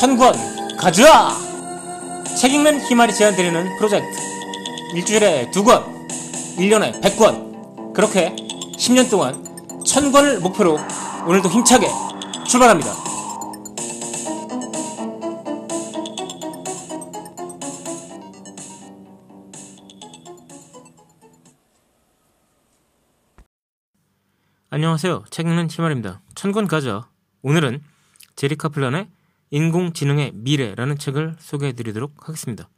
천권 가져와! 책 읽는 희말이 제안드리는 프로젝트. 일주일에 두 권, 1년에 100권. 그렇게 10년 동안 천권을 목표로 오늘도 힘차게 출발합니다. 안녕하세요. 책 읽는 희말입니다. 천권 가져. 오늘은 제리 카플란의 인공지능의 미래라는 책을 소개해 드리도록 하겠습니다.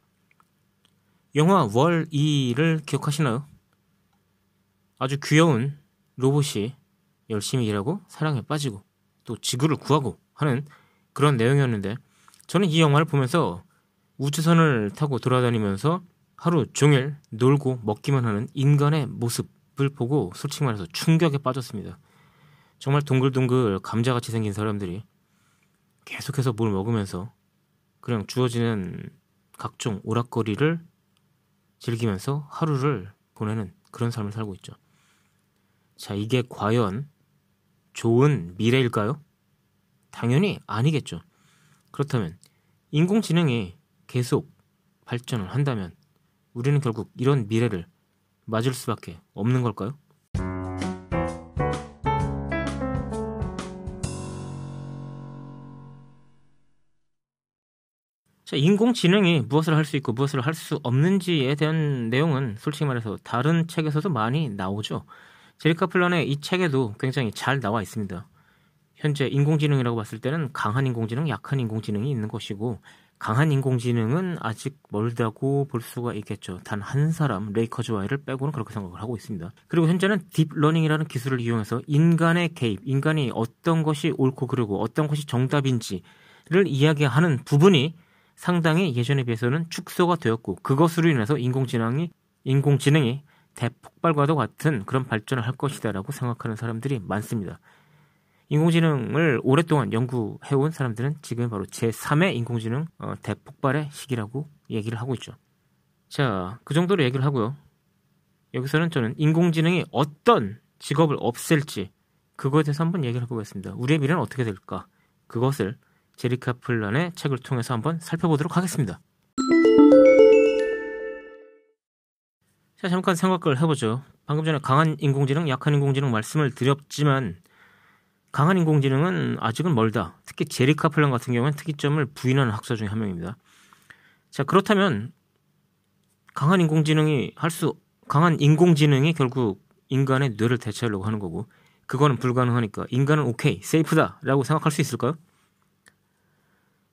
영화 월 2를 기억하시나요? 아주 귀여운 로봇이 열심히 일하고 사랑에 빠지고 또 지구를 구하고 하는 그런 내용이었는데 저는 이 영화를 보면서 우주선을 타고 돌아다니면서 하루 종일 놀고 먹기만 하는 인간의 모습을 보고 솔직히 말해서 충격에 빠졌습니다. 정말 동글동글 감자같이 생긴 사람들이 계속해서 뭘 먹으면서 그냥 주어지는 각종 오락거리를 즐기면서 하루를 보내는 그런 삶을 살고 있죠. 자, 이게 과연 좋은 미래일까요? 당연히 아니겠죠. 그렇다면 인공지능이 계속 발전을 한다면 우리는 결국 이런 미래를 맞을 수밖에 없는 걸까요? 자, 인공지능이 무엇을 할 수 있고 무엇을 할 수 없는지에 대한 내용은 솔직히 말해서 다른 책에서도 많이 나오죠. 제리 카플란의 이 책에도 굉장히 잘 나와 있습니다. 현재 인공지능이라고 봤을 때는 강한 인공지능, 약한 인공지능이 있는 것이고 강한 인공지능은 아직 멀다고 볼 수가 있겠죠. 단 한 사람 레이 커즈와일을 빼고는 그렇게 생각을 하고 있습니다. 그리고 현재는 딥러닝이라는 기술을 이용해서 인간의 개입, 인간이 어떤 것이 옳고 그르고 어떤 것이 정답인지를 이야기하는 부분이 상당히 예전에 비해서는 축소가 되었고 그것으로 인해서 인공지능이 인공지능이 대폭발과도 같은 그런 발전을 할 것이다라고 생각하는 사람들이 많습니다. 인공지능을 오랫동안 연구해온 사람들은 지금 바로 제3의 인공지능 어, 대폭발의 시기라고 얘기를 하고 있죠. 자, 그 정도로 얘기를 하고요. 여기서는 저는 인공지능이 어떤 직업을 없앨지 그거에 대해서 한번 얘기를 해보겠습니다. 우리의 미래는 어떻게 될까? 그것을 제리카 플란의 책을 통해서 한번 살펴보도록 하겠습니다. 자, 잠깐 생각을 해보죠. 방금 전에 강한 인공지능, 약한 인공지능 말씀을 드렸지만 강한 인공지능은 아직은 멀다. 특히 제리카 플란 같은 경우는 특이점을 부인하는 학자 중에 한 명입니다. 자, 그렇다면 강한 인공지능이 할 수, 강한 인공지능이 결국 인간의 뇌를 대체하려고 하는 거고, 그거는 불가능하니까 인간은 오케이, 세이프다라고 생각할 수 있을까요?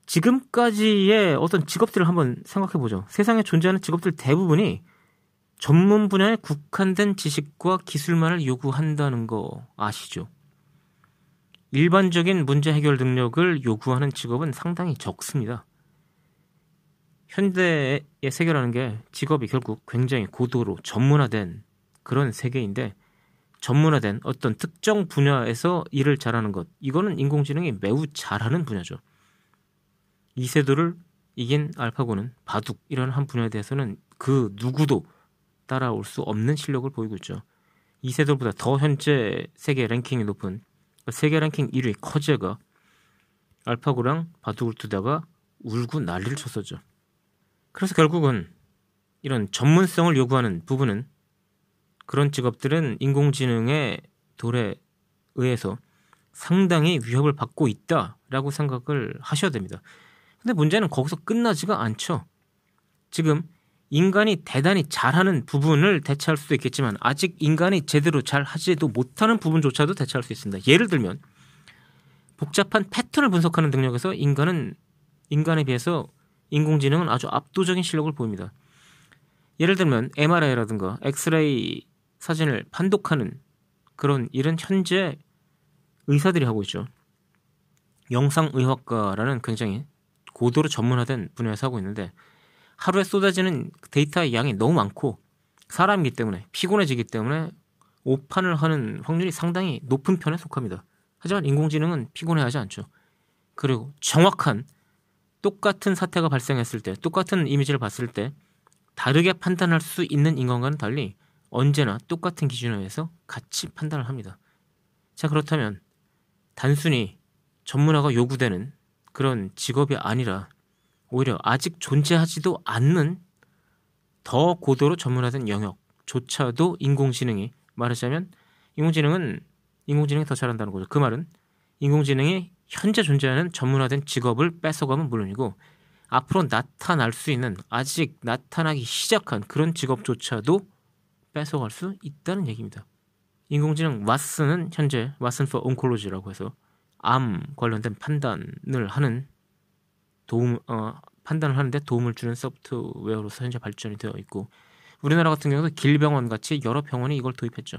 지금까지의 어떤 직업들을 한번 생각해 보죠. 세상에 존재하는 직업들 대부분이 전문 분야에 국한된 지식과 기술만을 요구한다는 거 아시죠? 일반적인 문제 해결 능력을 요구하는 직업은 상당히 적습니다. 현대의 세계라는 게 직업이 결국 굉장히 고도로 전문화된 그런 세계인데 전문화된 어떤 특정 분야에서 일을 잘하는 것 이거는 인공지능이 매우 잘하는 분야죠. 이세돌을 이긴 알파고는 바둑이라는 한 분야에 대해서는 그 누구도 따라올 수 없는 실력을 보이고 있죠. 이세돌보다 더 현재 세계 랭킹이 높은 세계 랭킹 1위 커제가 알파고랑 바둑을 두다가 울고 난리를 쳤었죠. 그래서 결국은 이런 전문성을 요구하는 부분은 그런 직업들은 인공지능의 돌에 의해서 상당히 위협을 받고 있다라고 생각을 하셔야 됩니다. 근데 문제는 거기서 끝나지가 않죠. 지금 인간이 대단히 잘하는 부분을 대체할 수도 있겠지만 아직 인간이 제대로 잘 하지도 못하는 부분조차도 대체할 수 있습니다. 예를 들면 복잡한 패턴을 분석하는 능력에서 인간은 인간에 비해서 인공지능은 아주 압도적인 실력을 보입니다. 예를 들면 MRI라든가 엑스레이 사진을 판독하는 그런 일은 현재 의사들이 하고 있죠. 영상의학과라는 굉장히 고도로 전문화된 분야에서 하고 있는데 하루에 쏟아지는 데이터의 양이 너무 많고 사람이기 때문에 피곤해지기 때문에 오판을 하는 확률이 상당히 높은 편에 속합니다. 하지만 인공지능은 피곤해하지 않죠. 그리고 정확한 똑같은 사태가 발생했을 때, 똑같은 이미지를 봤을 때 다르게 판단할 수 있는 인간과는 달리 언제나 똑같은 기준에 의해서 같이 판단을 합니다. 자, 그렇다면 단순히 전문화가 요구되는 그런 직업이 아니라 오히려 아직 존재하지도 않는 더 고도로 전문화된 영역조차도 인공지능이 말하자면 인공지능은 인공지능이 더 잘한다는 거죠. 그 말은 인공지능이 현재 존재하는 전문화된 직업을 뺏어가면 물론이고 앞으로 나타날 수 있는 아직 나타나기 시작한 그런 직업조차도 뺏어갈 수 있다는 얘기입니다. 인공지능 왓슨은 현재 왓슨 for oncology라고 해서 암 관련된 판단을 하는 도움 어, 판단을 하는데 도움을 주는 소프트웨어로서 현재 발전이 되어 있고 우리나라 같은 경우도 길병원 같이 여러 병원이 이걸 도입했죠.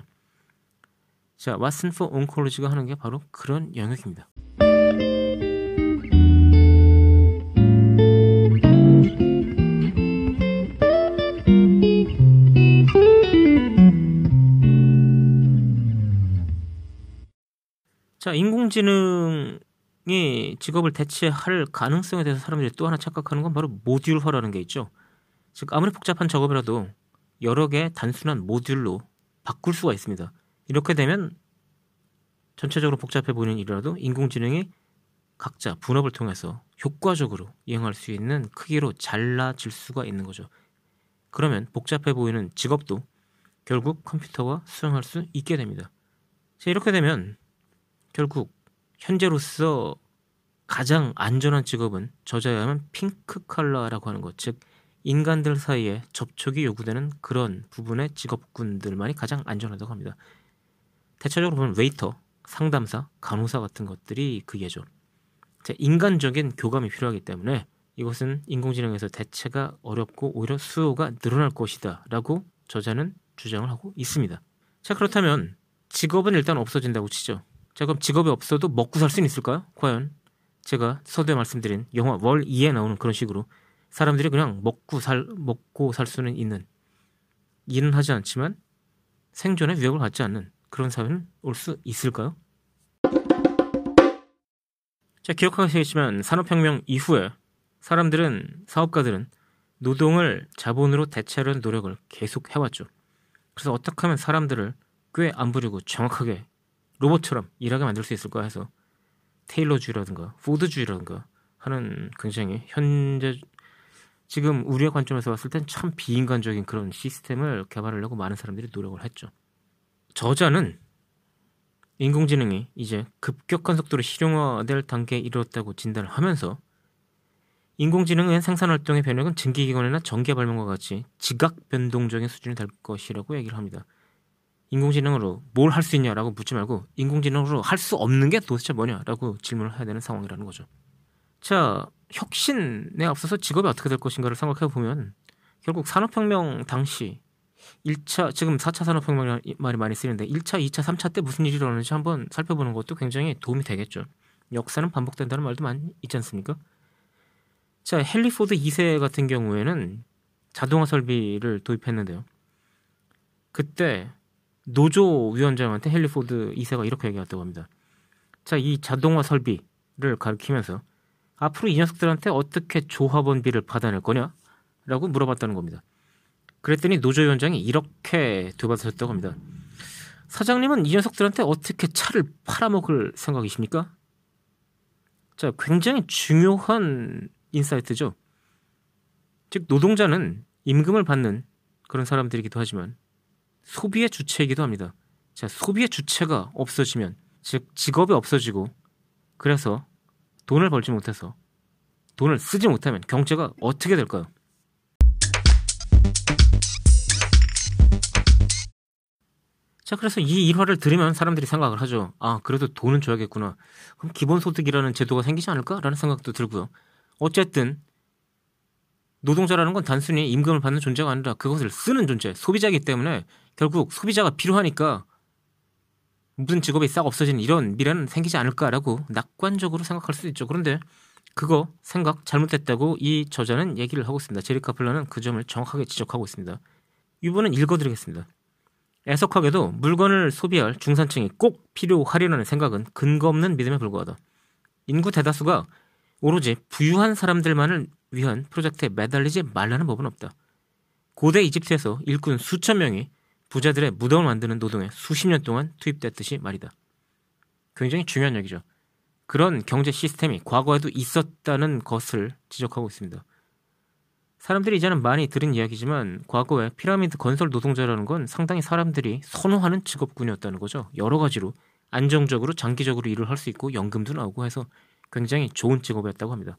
자, 왓슨 for oncology가 하는 게 바로 그런 영역입니다. 자, 인공지능이 직업을 대체할 가능성에 대해서 사람들이 또 하나 착각하는 건 바로 모듈화라는 게 있죠. 즉 아무리 복잡한 작업이라도 여러 개의 단순한 모듈로 바꿀 수가 있습니다. 이렇게 되면 전체적으로 복잡해 보이는 일이라도 인공지능이 각자 분업을 통해서 효과적으로 이행할 수 있는 크기로 잘라질 수가 있는 거죠. 그러면 복잡해 보이는 직업도 결국 컴퓨터가 수행할 수 있게 됩니다. 자, 이렇게 되면 결국 현재로서 가장 안전한 직업은 저자에 하면 핑크 칼라라고 하는 것, 즉 인간들 사이에 접촉이 요구되는 그런 부분의 직업군들만이 가장 안전하다고 합니다. 대체적으로 보면 웨이터, 상담사, 간호사 같은 것들이 그 예죠. 인간적인 교감이 필요하기 때문에 이것은 인공지능에서 대체가 어렵고 오히려 수요가 늘어날 것이다 라고 저자는 주장을 하고 있습니다. 자 그렇다면 직업은 일단 없어진다고 치죠. 자 그럼 직업이 없어도 먹고 살 수는 있을까요? 과연 제가 서두에 말씀드린 영화 월 2에 나오는 그런 식으로 사람들이 그냥 먹고 살 먹고 살 수는 있는 일은 하지 않지만 생존에 위협을 받지 않는 그런 사회는 올 수 있을까요? 자 기억하시겠지만 산업혁명 이후에 사람들은 사업가들은 노동을 자본으로 대체하려는 노력을 계속 해왔죠. 그래서 어떻게 하면 사람들을 꽤 안 부리고 정확하게 로봇처럼 일하게 만들 수 있을까 해서 테일러주의라든가 포드주의라든가 하는 굉장히 현재 지금 우리의 관점에서 봤을 땐 참 비인간적인 그런 시스템을 개발하려고 많은 사람들이 노력을 했죠. 저자는 인공지능이 이제 급격한 속도로 실용화될 단계에 이르렀다고 진단을 하면서 인공지능의 생산활동의 변혁은 증기기관이나 전기발명과 같이 지각 변동적인 수준이 될 것이라고 얘기를 합니다. 인공지능으로 뭘 할 수 있냐라고 묻지 말고 인공지능으로 할 수 없는 게 도대체 뭐냐라고 질문을 해야 되는 상황이라는 거죠. 자, 혁신에 앞서서 직업이 어떻게 될 것인가를 생각해 보면 결국 산업혁명 당시 1차 지금 4차 산업혁명 말이 많이 쓰이는데 1차, 2차, 3차 때 무슨 일이 일어나는지 한번 살펴보는 것도 굉장히 도움이 되겠죠. 역사는 반복된다는 말도 많이 있지 않습니까? 자, 헨리 포드 2세 같은 경우에는 자동화 설비를 도입했는데요. 그때 노조 위원장한테 헨리 포드 2세가 이렇게 얘기했다고 합니다. 자, 이 자동화 설비를 가리키면서 앞으로 이 녀석들한테 어떻게 조합원비를 받아낼 거냐? 라고 물어봤다는 겁니다. 그랬더니 노조 위원장이 이렇게 되받아쳤다고 합니다. 사장님은 이 녀석들한테 어떻게 차를 팔아먹을 생각이십니까? 자, 굉장히 중요한 insight죠. 즉, 노동자는 임금을 받는 그런 사람들이기도 하지만 소비의 주체이기도 합니다. 자, 소비의 주체가 없어지면, 즉, 직업이 없어지고, 그래서 돈을 벌지 못해서 돈을 쓰지 못하면 경제가 어떻게 될까요? 자, 그래서 이 일화를 들으면 사람들이 생각을 하죠. 아, 그래도 돈은 줘야겠구나. 그럼 기본소득이라는 제도가 생기지 않을까라는 생각도 들고요. 어쨌든 노동자라는 건 단순히 임금을 받는 존재가 아니라 그것을 쓰는 존재, 소비자이기 때문에 결국 소비자가 필요하니까 무슨 직업이 싹 없어지는 이런 미래는 생기지 않을까라고 낙관적으로 생각할 수도 있죠. 그런데 그거 생각 잘못됐다고 이 저자는 얘기를 하고 있습니다. 제리 카플러는 그 점을 정확하게 지적하고 있습니다. 이번은 읽어드리겠습니다. 애석하게도 물건을 소비할 중산층이 꼭 필요하리라는 생각은 근거 없는 믿음에 불과하다. 인구 대다수가 오로지 부유한 사람들만을 위한 프로젝트에 매달리지 말라는 법은 없다. 고대 이집트에서 일꾼 수천 명이 부자들의 무덤을 만드는 노동에 수십 년 동안 투입됐듯이 말이다. 굉장히 중요한 얘기죠. 그런 경제 시스템이 과거에도 있었다는 것을 지적하고 있습니다. 사람들이 이제는 많이 들은 이야기지만 과거에 피라미드 건설 노동자라는 건 상당히 사람들이 선호하는 직업군이었다는 거죠. 여러 가지로 안정적으로 장기적으로 일을 할 수 있고 연금도 나오고 해서 굉장히 좋은 직업이었다고 합니다.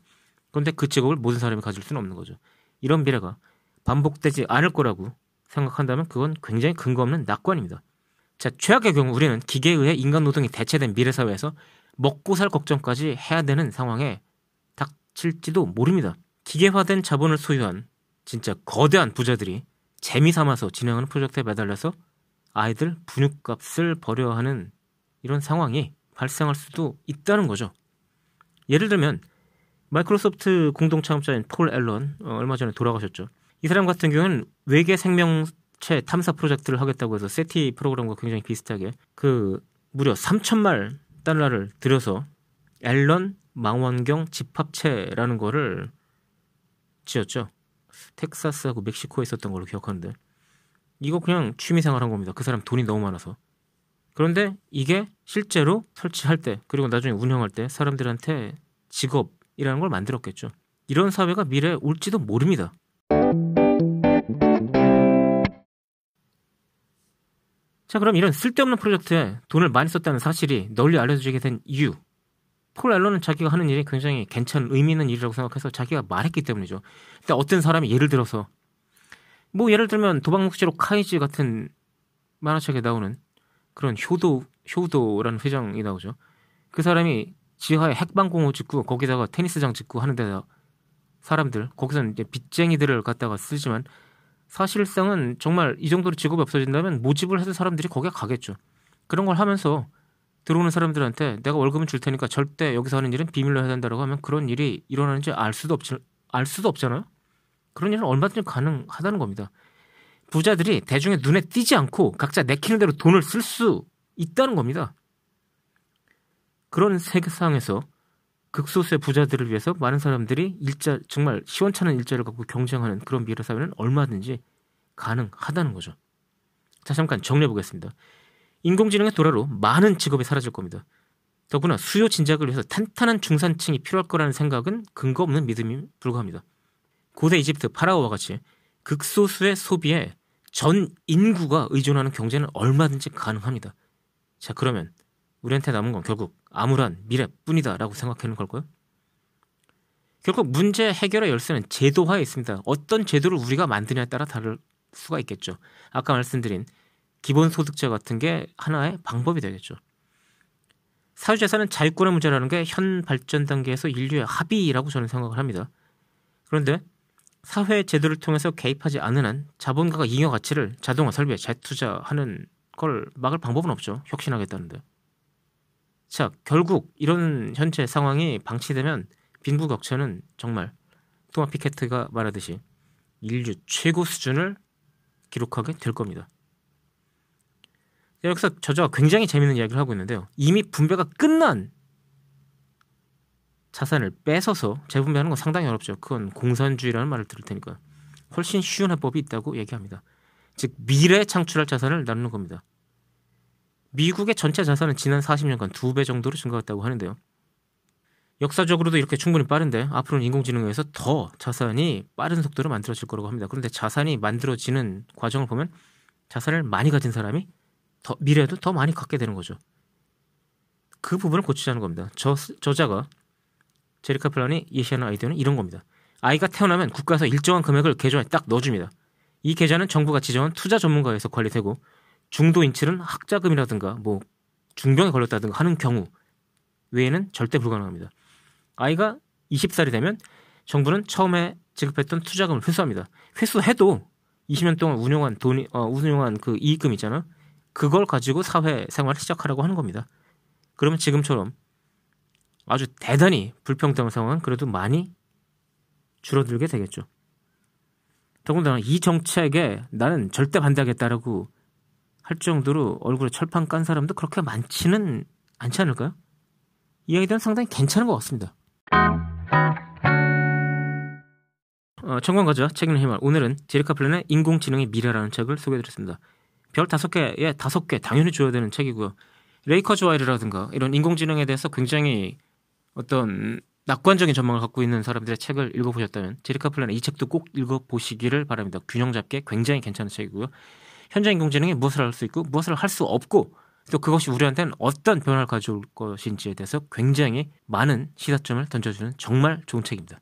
그런데 그 직업을 모든 사람이 가질 수는 없는 거죠. 이런 미래가 반복되지 않을 거라고 생각한다면 그건 굉장히 근거 없는 낙관입니다. 자, 최악의 경우 우리는 기계에 의해 인간 노동이 대체된 미래 사회에서 먹고 살 걱정까지 해야 되는 상황에 닥칠지도 모릅니다. 기계화된 자본을 소유한 진짜 거대한 부자들이 재미 삼아서 진행하는 프로젝트에 매달려서 아이들 분유값을 벌여야 하는 이런 상황이 발생할 수도 있다는 거죠. 예를 들면 마이크로소프트 공동 창업자인 폴 앨런 어, 얼마 전에 돌아가셨죠. 이 사람 같은 경우는 외계 생명체 탐사 프로젝트를 하겠다고 해서 세티 프로그램과 굉장히 비슷하게 그 무려 3천만 달러를 들여서 앨런 망원경 집합체라는 거를 지었죠. 텍사스하고 멕시코에 있었던 걸로 기억하는데 이거 그냥 취미생활 한 겁니다. 그 사람 돈이 너무 많아서. 그런데 이게 실제로 설치할 때 그리고 나중에 운영할 때 사람들한테 직업 이라는 걸 만들었겠죠. 이런 사회가 미래에 올지도 모릅니다. 자, 그럼 이런 쓸데없는 프로젝트에 돈을 많이 썼다는 사실이 널리 알려지게 된 이유. 폴 앨런은 자기가 하는 일이 굉장히 괜찮은 의미 있는 일이라고 생각해서 자기가 말했기 때문이죠. 근데 어떤 사람이 예를 들어서 뭐 예를 들면 도박목지로 카이지 같은 만화책에 나오는 그런 효도 효도라는 회장이 나오죠. 그 사람이 지하에 핵방공호 짓고 거기다가 테니스장 짓고 하는데다 사람들 거기서는 이제 빚쟁이들을 갖다가 쓰지만 사실상은 정말 이 정도로 직업이 없어진다면 모집을 해서 사람들이 거기에 가겠죠. 그런 걸 하면서 들어오는 사람들한테 내가 월급은 줄 테니까 절대 여기서 하는 일은 비밀로 해야 된다라고 하면 그런 일이 일어나는지 알 수도 없지 알 수도 없잖아요. 그런 일은 얼마든지 가능하다는 겁니다. 부자들이 대중의 눈에 띄지 않고 각자 내키는 대로 돈을 쓸 수 있다는 겁니다. 그런 세상에서 극소수의 부자들을 위해서 많은 사람들이 일자 정말 시원찮은 일자를 갖고 경쟁하는 그런 미래 사회는 얼마든지 가능하다는 거죠. 자 잠깐 정리해 보겠습니다. 인공지능의 도래로 많은 직업이 사라질 겁니다. 더구나 수요 진작을 위해서 탄탄한 중산층이 필요할 거라는 생각은 근거 없는 믿음이 불과합니다. 고대 이집트 파라오와 같이 극소수의 소비에 전 인구가 의존하는 경제는 얼마든지 가능합니다. 자 그러면 우리한테 남은 건 결국 암울한 미래뿐이다라고 생각하는 걸까요? 결국 문제 해결의 열쇠는 제도화에 있습니다. 어떤 제도를 우리가 만드냐에 따라 다를 수가 있겠죠. 아까 말씀드린 기본소득제 같은 게 하나의 방법이 되겠죠. 사유재산은 자유권의 문제라는 게 현 발전 단계에서 인류의 합의라고 저는 생각을 합니다. 그런데 사회 제도를 통해서 개입하지 않는 한 자본가가 잉여 가치를 자동화 설비에 재투자하는 걸 막을 방법은 없죠. 혁신하겠다는데. 자, 결국 이런 현재 상황이 방치되면 빈부격차는 정말 토마 피케트가 말하듯이 인류 최고 수준을 기록하게 될 겁니다. 여기서 저자가 굉장히 재밌는 이야기를 하고 있는데요. 이미 분배가 끝난 자산을 뺏어서 재분배하는 건 상당히 어렵죠. 그건 공산주의라는 말을 들을 테니까 훨씬 쉬운 해법이 있다고 얘기합니다. 즉 미래 창출할 자산을 나누는 겁니다. 미국의 전체 자산은 지난 40년간 두 배 정도로 증가했다고 하는데요. 역사적으로도 이렇게 충분히 빠른데 앞으로는 인공지능에 의해서 더 자산이 빠른 속도로 만들어질 거라고 합니다. 그런데 자산이 만들어지는 과정을 보면 자산을 많이 가진 사람이 더 미래에도 더 많이 갖게 되는 거죠. 그 부분을 고치자는 겁니다. 저 저자가 제리카 플란이 예시하는 아이디어는 이런 겁니다. 아이가 태어나면 국가에서 일정한 금액을 계좌에 딱 넣어줍니다. 이 계좌는 정부가 지정한 투자 전문가에서 관리되고 중도 인칠은 학자금이라든가 뭐 중병에 걸렸다든가 하는 경우 외에는 절대 불가능합니다. 아이가 20살이 되면 정부는 처음에 지급했던 투자금을 회수합니다. 회수해도 20년 동안 운용한 돈이 어, 운용한 그 이익금 있잖아. 그걸 가지고 사회 생활을 시작하라고 하는 겁니다. 그러면 지금처럼 아주 대단히 불평등 상황은 그래도 많이 줄어들게 되겠죠. 더군다나 이 정책에 나는 절대 반대하겠다라고 할 정도로 얼굴에 철판 깐 사람도 그렇게 많지는 않지 않을까요? 이 아이디어는 상당히 괜찮은 것 같습니다. 어, 청광가자 책 읽는 희망 오늘은 제리 카플란의 인공지능의 미래라는 책을 소개해드렸습니다. 별 다섯 개에 다섯 개 당연히 줘야 되는 책이고요. 레이 커즈와일이라든가 이런 인공지능에 대해서 굉장히 어떤 낙관적인 전망을 갖고 있는 사람들의 책을 읽어보셨다면 제리 카플란의 이 책도 꼭 읽어보시기를 바랍니다. 균형 잡게 굉장히 괜찮은 책이고요. 현장 인공지능이 무엇을 할 수 있고 무엇을 할 수 없고 또 그것이 우리한테는 어떤 변화를 가져올 것인지에 대해서 굉장히 많은 시사점을 던져주는 정말 좋은 책입니다.